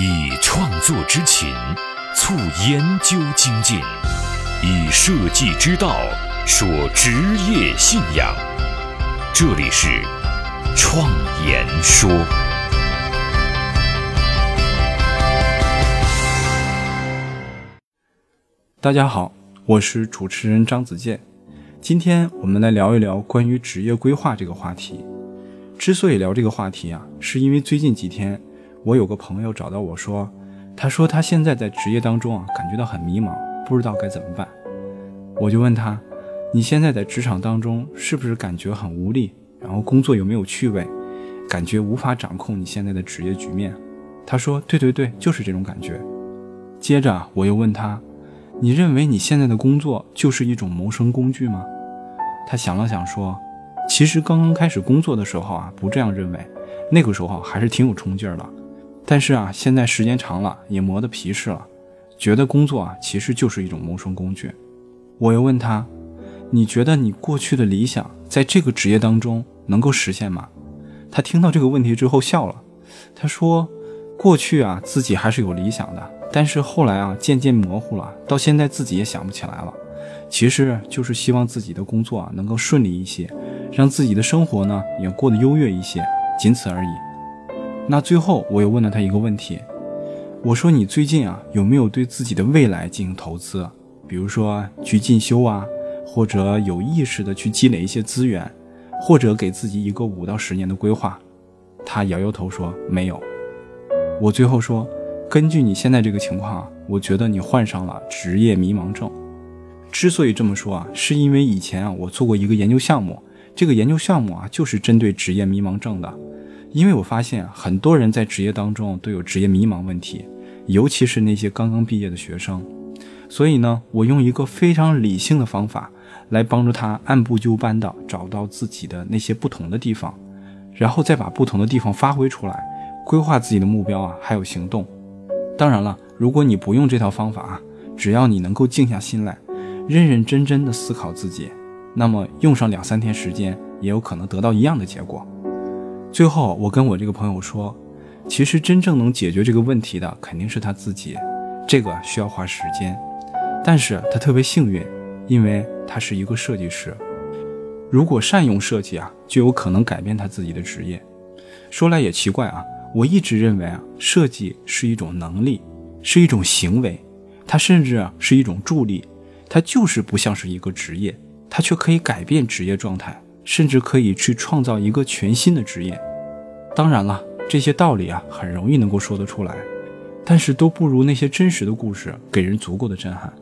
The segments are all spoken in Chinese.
以创作之情促研究精进，以设计之道说职业信仰。这里是创言说。大家好，我是主持人张子健。今天我们来聊一聊关于职业规划这个话题。之所以聊这个话题啊，是因为最近几天。我有个朋友找到我说，他说他现在在职业当中啊，感觉到很迷茫，不知道该怎么办。我就问他，你现在在职场当中是不是感觉很无力？然后工作有没有趣味？感觉无法掌控你现在的职业局面？他说，对对对，就是这种感觉。接着我又问他，你认为你现在的工作就是一种谋生工具吗？他想了想说，其实刚刚开始工作的时候啊，不这样认为，那个时候还是挺有冲劲儿的。但是啊，现在时间长了，也磨得皮实了，觉得工作啊其实就是一种谋生工具。我又问他：“你觉得你过去的理想在这个职业当中能够实现吗？”他听到这个问题之后笑了，他说：“过去啊自己还是有理想的，但是后来啊渐渐模糊了，到现在自己也想不起来了。其实就是希望自己的工作啊能够顺利一些，让自己的生活呢也过得优越一些，仅此而已。”那最后我又问了他一个问题，我说你最近啊有没有对自己的未来进行投资？比如说去进修啊，或者有意识的去积累一些资源，或者给自己一个五到十年的规划？他摇摇头说没有。我最后说，根据你现在这个情况，我觉得你患上了职业迷茫症。之所以这么说啊，是因为以前啊我做过一个研究项目，这个研究项目啊就是针对职业迷茫症的。因为我发现很多人在职业当中都有职业迷茫问题，尤其是那些刚刚毕业的学生，所以呢，我用一个非常理性的方法来帮助他按部就班的找到自己的那些不同的地方，然后再把不同的地方发挥出来，规划自己的目标啊，还有行动。当然了，如果你不用这套方法啊，只要你能够静下心来，认认真真的思考自己，那么用上两三天时间，也有可能得到一样的结果。最后，我跟我这个朋友说，其实真正能解决这个问题的肯定是他自己，这个需要花时间。但是他特别幸运，因为他是一个设计师。如果善用设计啊，就有可能改变他自己的职业。说来也奇怪啊，我一直认为啊，设计是一种能力，是一种行为，它甚至啊是一种助力，它就是不像是一个职业，它却可以改变职业状态。甚至可以去创造一个全新的职业。当然了，这些道理啊，很容易能够说得出来，但是都不如那些真实的故事给人足够的震撼。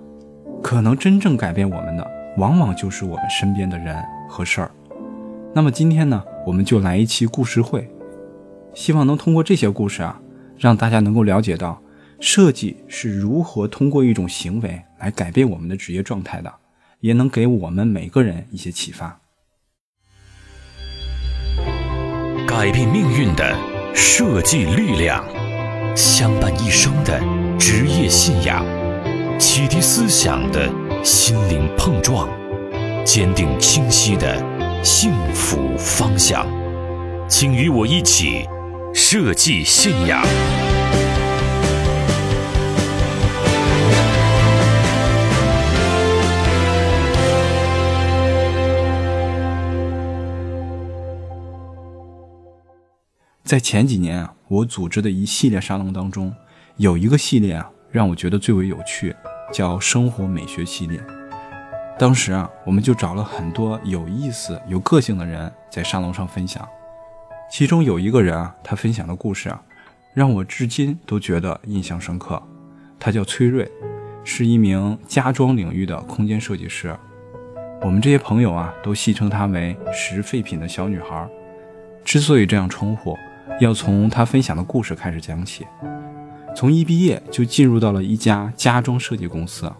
可能真正改变我们的，往往就是我们身边的人和事儿。那么今天呢，我们就来一期故事会，希望能通过这些故事啊，让大家能够了解到设计是如何通过一种行为来改变我们的职业状态的，也能给我们每个人一些启发。改变命运的设计力量，相伴一生的职业信仰，启迪思想的心灵碰撞，坚定清晰的幸福方向。请与我一起设计信仰。在前几年啊，我组织的一系列沙龙当中，有一个系列啊，让我觉得最为有趣，叫生活美学系列。当时啊，我们就找了很多有意思、有个性的人在沙龙上分享。其中有一个人啊，他分享的故事啊，让我至今都觉得印象深刻。他叫崔瑞，是一名家装领域的空间设计师。我们这些朋友啊，都戏称她为“拾废品的小女孩”。之所以这样称呼，要从他分享的故事开始讲起。从一毕业就进入到了一家家装设计公司，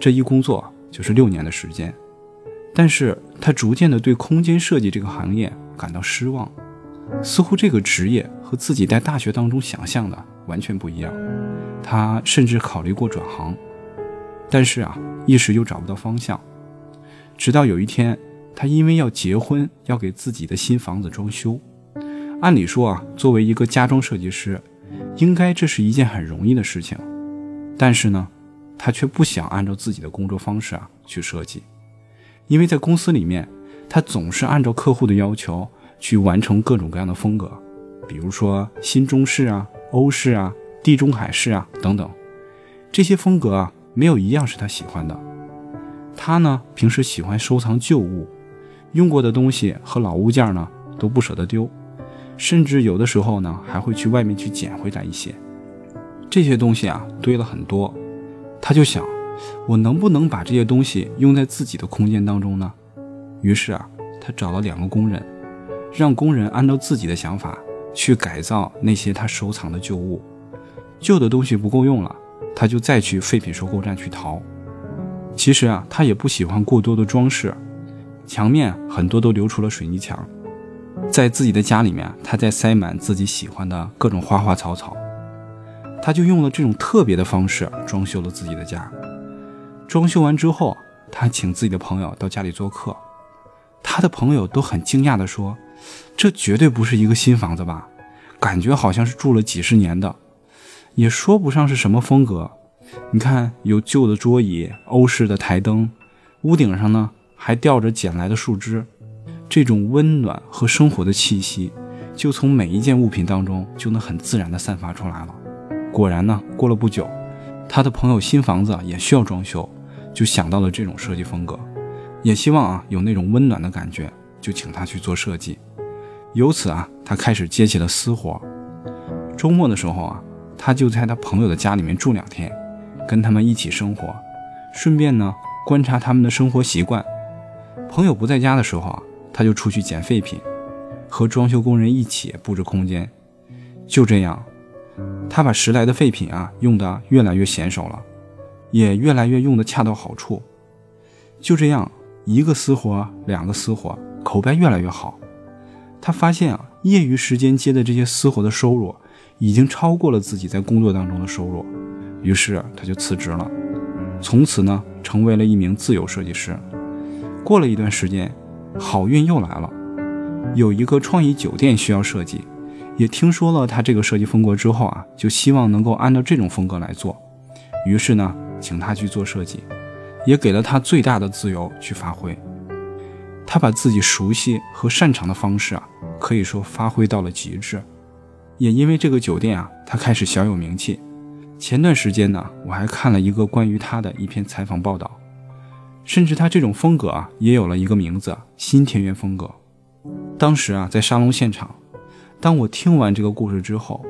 这一工作就是六年的时间。但是他逐渐的对空间设计这个行业感到失望，似乎这个职业和自己在大学当中想象的完全不一样。他甚至考虑过转行，但是啊，一时又找不到方向。直到有一天，他因为要结婚，要给自己的新房子装修。按理说啊，作为一个家装设计师，应该这是一件很容易的事情。但是呢，他却不想按照自己的工作方式啊去设计，因为在公司里面，他总是按照客户的要求去完成各种各样的风格，比如说新中式啊、欧式啊、地中海式啊等等，这些风格啊没有一样是他喜欢的。他呢平时喜欢收藏旧物，用过的东西和老物件呢都不舍得丢。甚至有的时候呢，还会去外面去捡回来一些这些东西啊，堆了很多。他就想，我能不能把这些东西用在自己的空间当中呢？于是啊，他找了两个工人，让工人按照自己的想法去改造那些他收藏的旧物。旧的东西不够用了，他就再去废品收购站去淘。其实啊，他也不喜欢过多的装饰，墙面很多都留出了水泥墙。在自己的家里面，他在塞满自己喜欢的各种花花草草，他就用了这种特别的方式装修了自己的家。装修完之后，他请自己的朋友到家里做客，他的朋友都很惊讶地说：“这绝对不是一个新房子吧？感觉好像是住了几十年的，也说不上是什么风格。你看，有旧的桌椅、欧式的台灯，屋顶上呢还吊着捡来的树枝。”这种温暖和生活的气息，就从每一件物品当中就能很自然地散发出来了。果然呢，过了不久，他的朋友新房子也需要装修，就想到了这种设计风格，也希望啊有那种温暖的感觉，就请他去做设计。由此啊，他开始接起了私活。周末的时候啊，他就在他朋友的家里面住两天，跟他们一起生活，顺便呢观察他们的生活习惯。朋友不在家的时候啊。他就出去捡废品，和装修工人一起布置空间。就这样，他把拾来的废品啊用的越来越娴熟了，也越来越用的恰到好处。就这样，一个私活，两个私活，口碑越来越好。他发现啊，业余时间接的这些私活的收入，已经超过了自己在工作当中的收入。于是他就辞职了，从此呢，成为了一名自由设计师。过了一段时间。好运又来了，有一个创意酒店需要设计，也听说了他这个设计风格之后啊，就希望能够按照这种风格来做，于是呢，请他去做设计，也给了他最大的自由去发挥。他把自己熟悉和擅长的方式啊，可以说发挥到了极致。也因为这个酒店啊，他开始小有名气。前段时间呢，我还看了一个关于他的一篇采访报道。甚至他这种风格啊，也有了一个名字——新田园风格。当时啊，在沙龙现场，当我听完这个故事之后，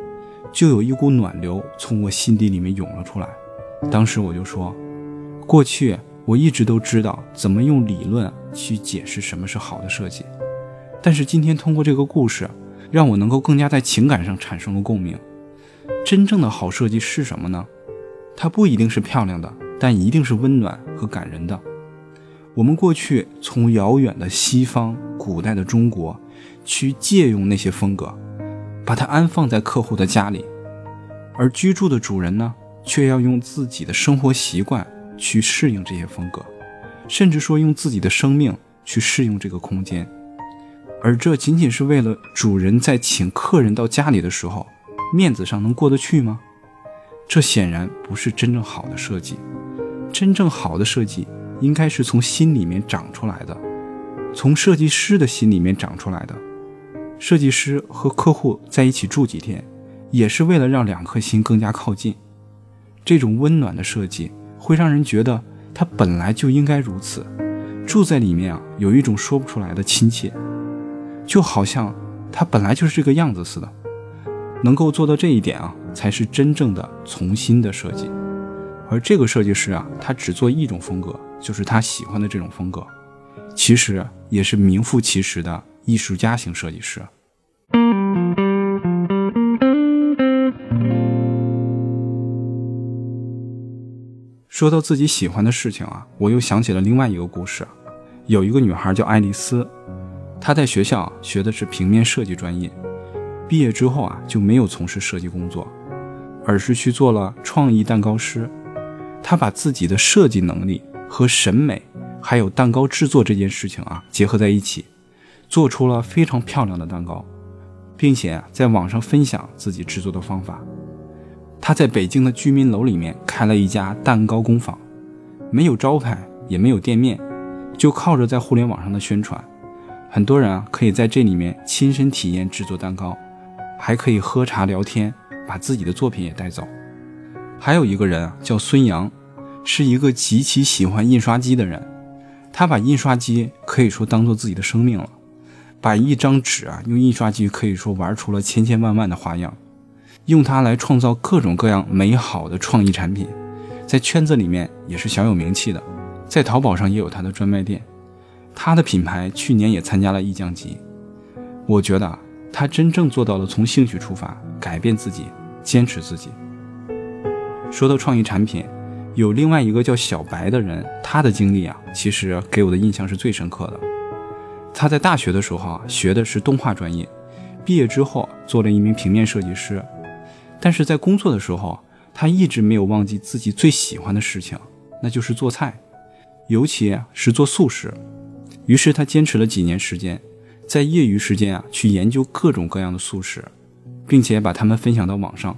就有一股暖流从我心底里面涌了出来。当时我就说，过去我一直都知道怎么用理论去解释什么是好的设计，但是今天通过这个故事，让我能够更加在情感上产生了共鸣。真正的好设计是什么呢？它不一定是漂亮的，但一定是温暖和感人的。我们过去从遥远的西方、古代的中国，去借用那些风格，把它安放在客户的家里，而居住的主人呢，却要用自己的生活习惯去适应这些风格，甚至说用自己的生命去适应这个空间，而这仅仅是为了主人在请客人到家里的时候，面子上能过得去吗？这显然不是真正好的设计，真正好的设计。应该是从心里面长出来的，从设计师的心里面长出来的。设计师和客户在一起住几天，也是为了让两颗心更加靠近。这种温暖的设计会让人觉得它本来就应该如此，住在里面啊，有一种说不出来的亲切，就好像它本来就是这个样子似的。能够做到这一点啊，才是真正的从心的设计。而这个设计师啊，他只做一种风格。就是他喜欢的这种风格，其实也是名副其实的艺术家型设计师。说到自己喜欢的事情啊，我又想起了另外一个故事。有一个女孩叫爱丽丝，她在学校学的是平面设计专业，毕业之后啊就没有从事设计工作，而是去做了创意蛋糕师。她把自己的设计能力。和审美，还有蛋糕制作这件事情啊，结合在一起，做出了非常漂亮的蛋糕，并且在网上分享自己制作的方法。他在北京的居民楼里面开了一家蛋糕工坊，没有招牌，也没有店面，就靠着在互联网上的宣传，很多人啊可以在这里面亲身体验制作蛋糕，还可以喝茶聊天，把自己的作品也带走。还有一个人啊叫孙杨，是一个极其喜欢印刷机的人，他把印刷机可以说当做自己的生命了，把一张纸啊用印刷机可以说玩出了千千万万的花样。用它来创造各种各样美好的创意产品，在圈子里面也是小有名气的，在淘宝上也有它的专卖店。他的品牌去年也参加了意匠集。我觉得啊，他真正做到了从兴趣出发，改变自己，坚持自己。说到创意产品，有另外一个叫小白的人，他的经历啊，其实给我的印象是最深刻的。他在大学的时候啊，学的是动画专业，毕业之后做了一名平面设计师。但是在工作的时候，他一直没有忘记自己最喜欢的事情，那就是做菜，尤其是做素食。于是他坚持了几年时间，在业余时间啊去研究各种各样的素食，并且把它们分享到网上。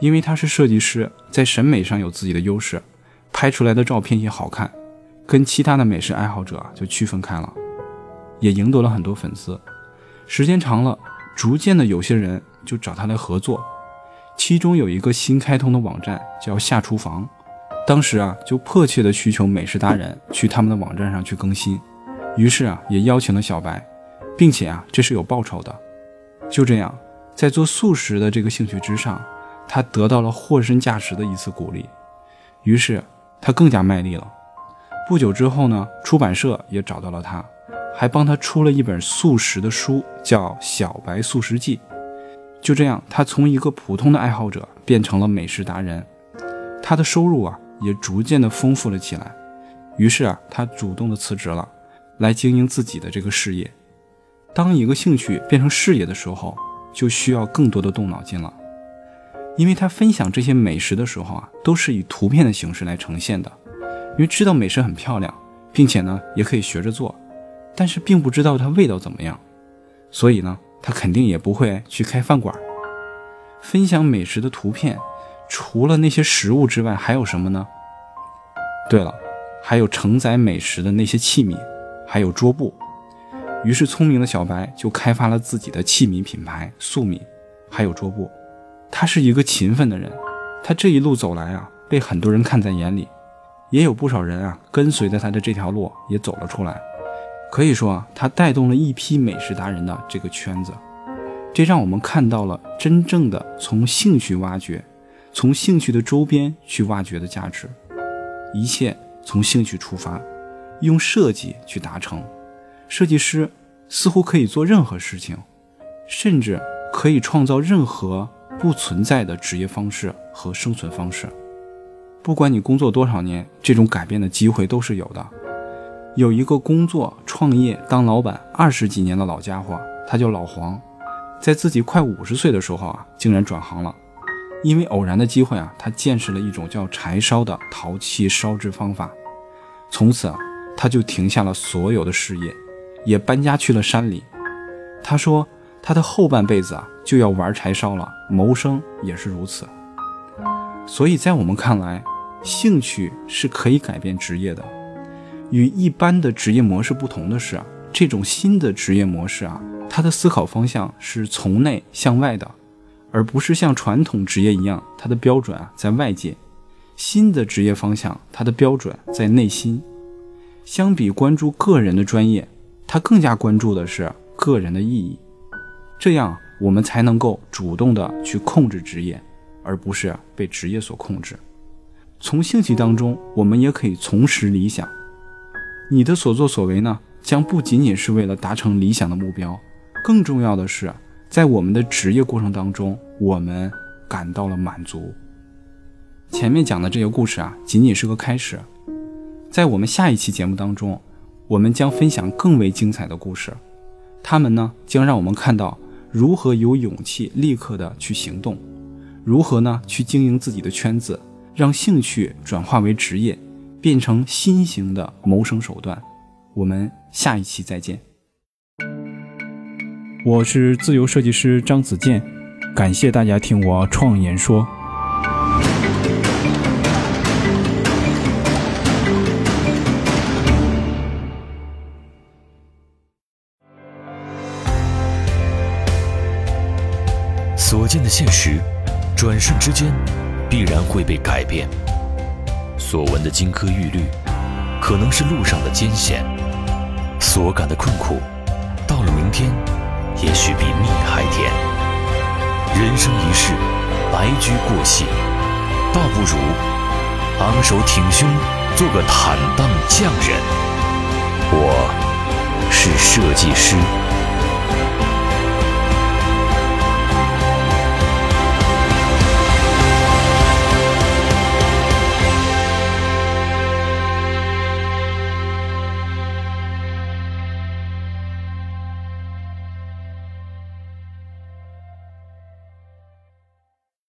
因为他是设计师，在审美上有自己的优势，拍出来的照片也好看，跟其他的美食爱好者就区分开了，也赢得了很多粉丝。时间长了，逐渐的有些人就找他来合作。其中有一个新开通的网站叫下厨房，当时啊就迫切的需求美食达人去他们的网站上去更新，于是啊也邀请了小白，并且啊这是有报酬的。就这样，在做素食的这个兴趣之上，他得到了货真价实的一次鼓励，于是他更加卖力了。不久之后呢，出版社也找到了他，还帮他出了一本素食的书，叫《小白素食记》。就这样，他从一个普通的爱好者变成了美食达人，他的收入啊也逐渐的丰富了起来。于是啊，他主动的辞职了，来经营自己的这个事业。当一个兴趣变成事业的时候，就需要更多的动脑筋了。因为他分享这些美食的时候啊，都是以图片的形式来呈现的。因为知道美食很漂亮，并且呢也可以学着做，但是并不知道它味道怎么样，所以呢。他肯定也不会去开饭馆。分享美食的图片，除了那些食物之外，还有什么呢？对了，还有承载美食的那些器皿，还有桌布。于是，聪明的小白就开发了自己的器皿品牌“素米”，还有桌布。他是一个勤奋的人，他这一路走来啊，被很多人看在眼里，也有不少人啊跟随着他的这条路也走了出来。可以说啊，他带动了一批美食达人的这个圈子，这让我们看到了真正的从兴趣挖掘，从兴趣的周边去挖掘的价值。一切从兴趣出发，用设计去达成。设计师似乎可以做任何事情，甚至可以创造任何不存在的职业方式和生存方式。不管你工作多少年，这种改变的机会都是有的。有一个工作、创业、当老板二十几年的老家伙，他叫老黄，在自己快五十岁的时候啊，竟然转行了。因为偶然的机会啊，他见识了一种叫柴烧的陶器烧制方法，从此啊，他就停下了所有的事业，也搬家去了山里。他说，他的后半辈子啊，就要玩柴烧了，谋生也是如此。所以在我们看来，兴趣是可以改变职业的。与一般的职业模式不同的是，这种新的职业模式啊，它的思考方向是从内向外的，而不是像传统职业一样，它的标准啊在外界。新的职业方向，它的标准在内心。相比关注个人的专业，它更加关注的是个人的意义。这样，我们才能够主动的去控制职业，而不是被职业所控制。从兴趣当中，我们也可以重拾理想。你的所作所为呢，将不仅仅是为了达成理想的目标，更重要的是，在我们的职业过程当中，我们感到了满足。前面讲的这个故事啊，仅仅是个开始，在我们下一期节目当中，我们将分享更为精彩的故事，他们呢，将让我们看到如何有勇气立刻的去行动，如何呢去经营自己的圈子，让兴趣转化为职业。变成新型的谋生手段，我们下一期再见。我是自由设计师张子健，感谢大家听我创言说。的现实，转瞬之间必然会被改变；所闻的金科玉律，可能是路上的艰险；所感的困苦，到了明天，也许比蜜还甜。人生一世，白驹过隙，倒不如昂首挺胸，做个坦荡匠人。我是设计师。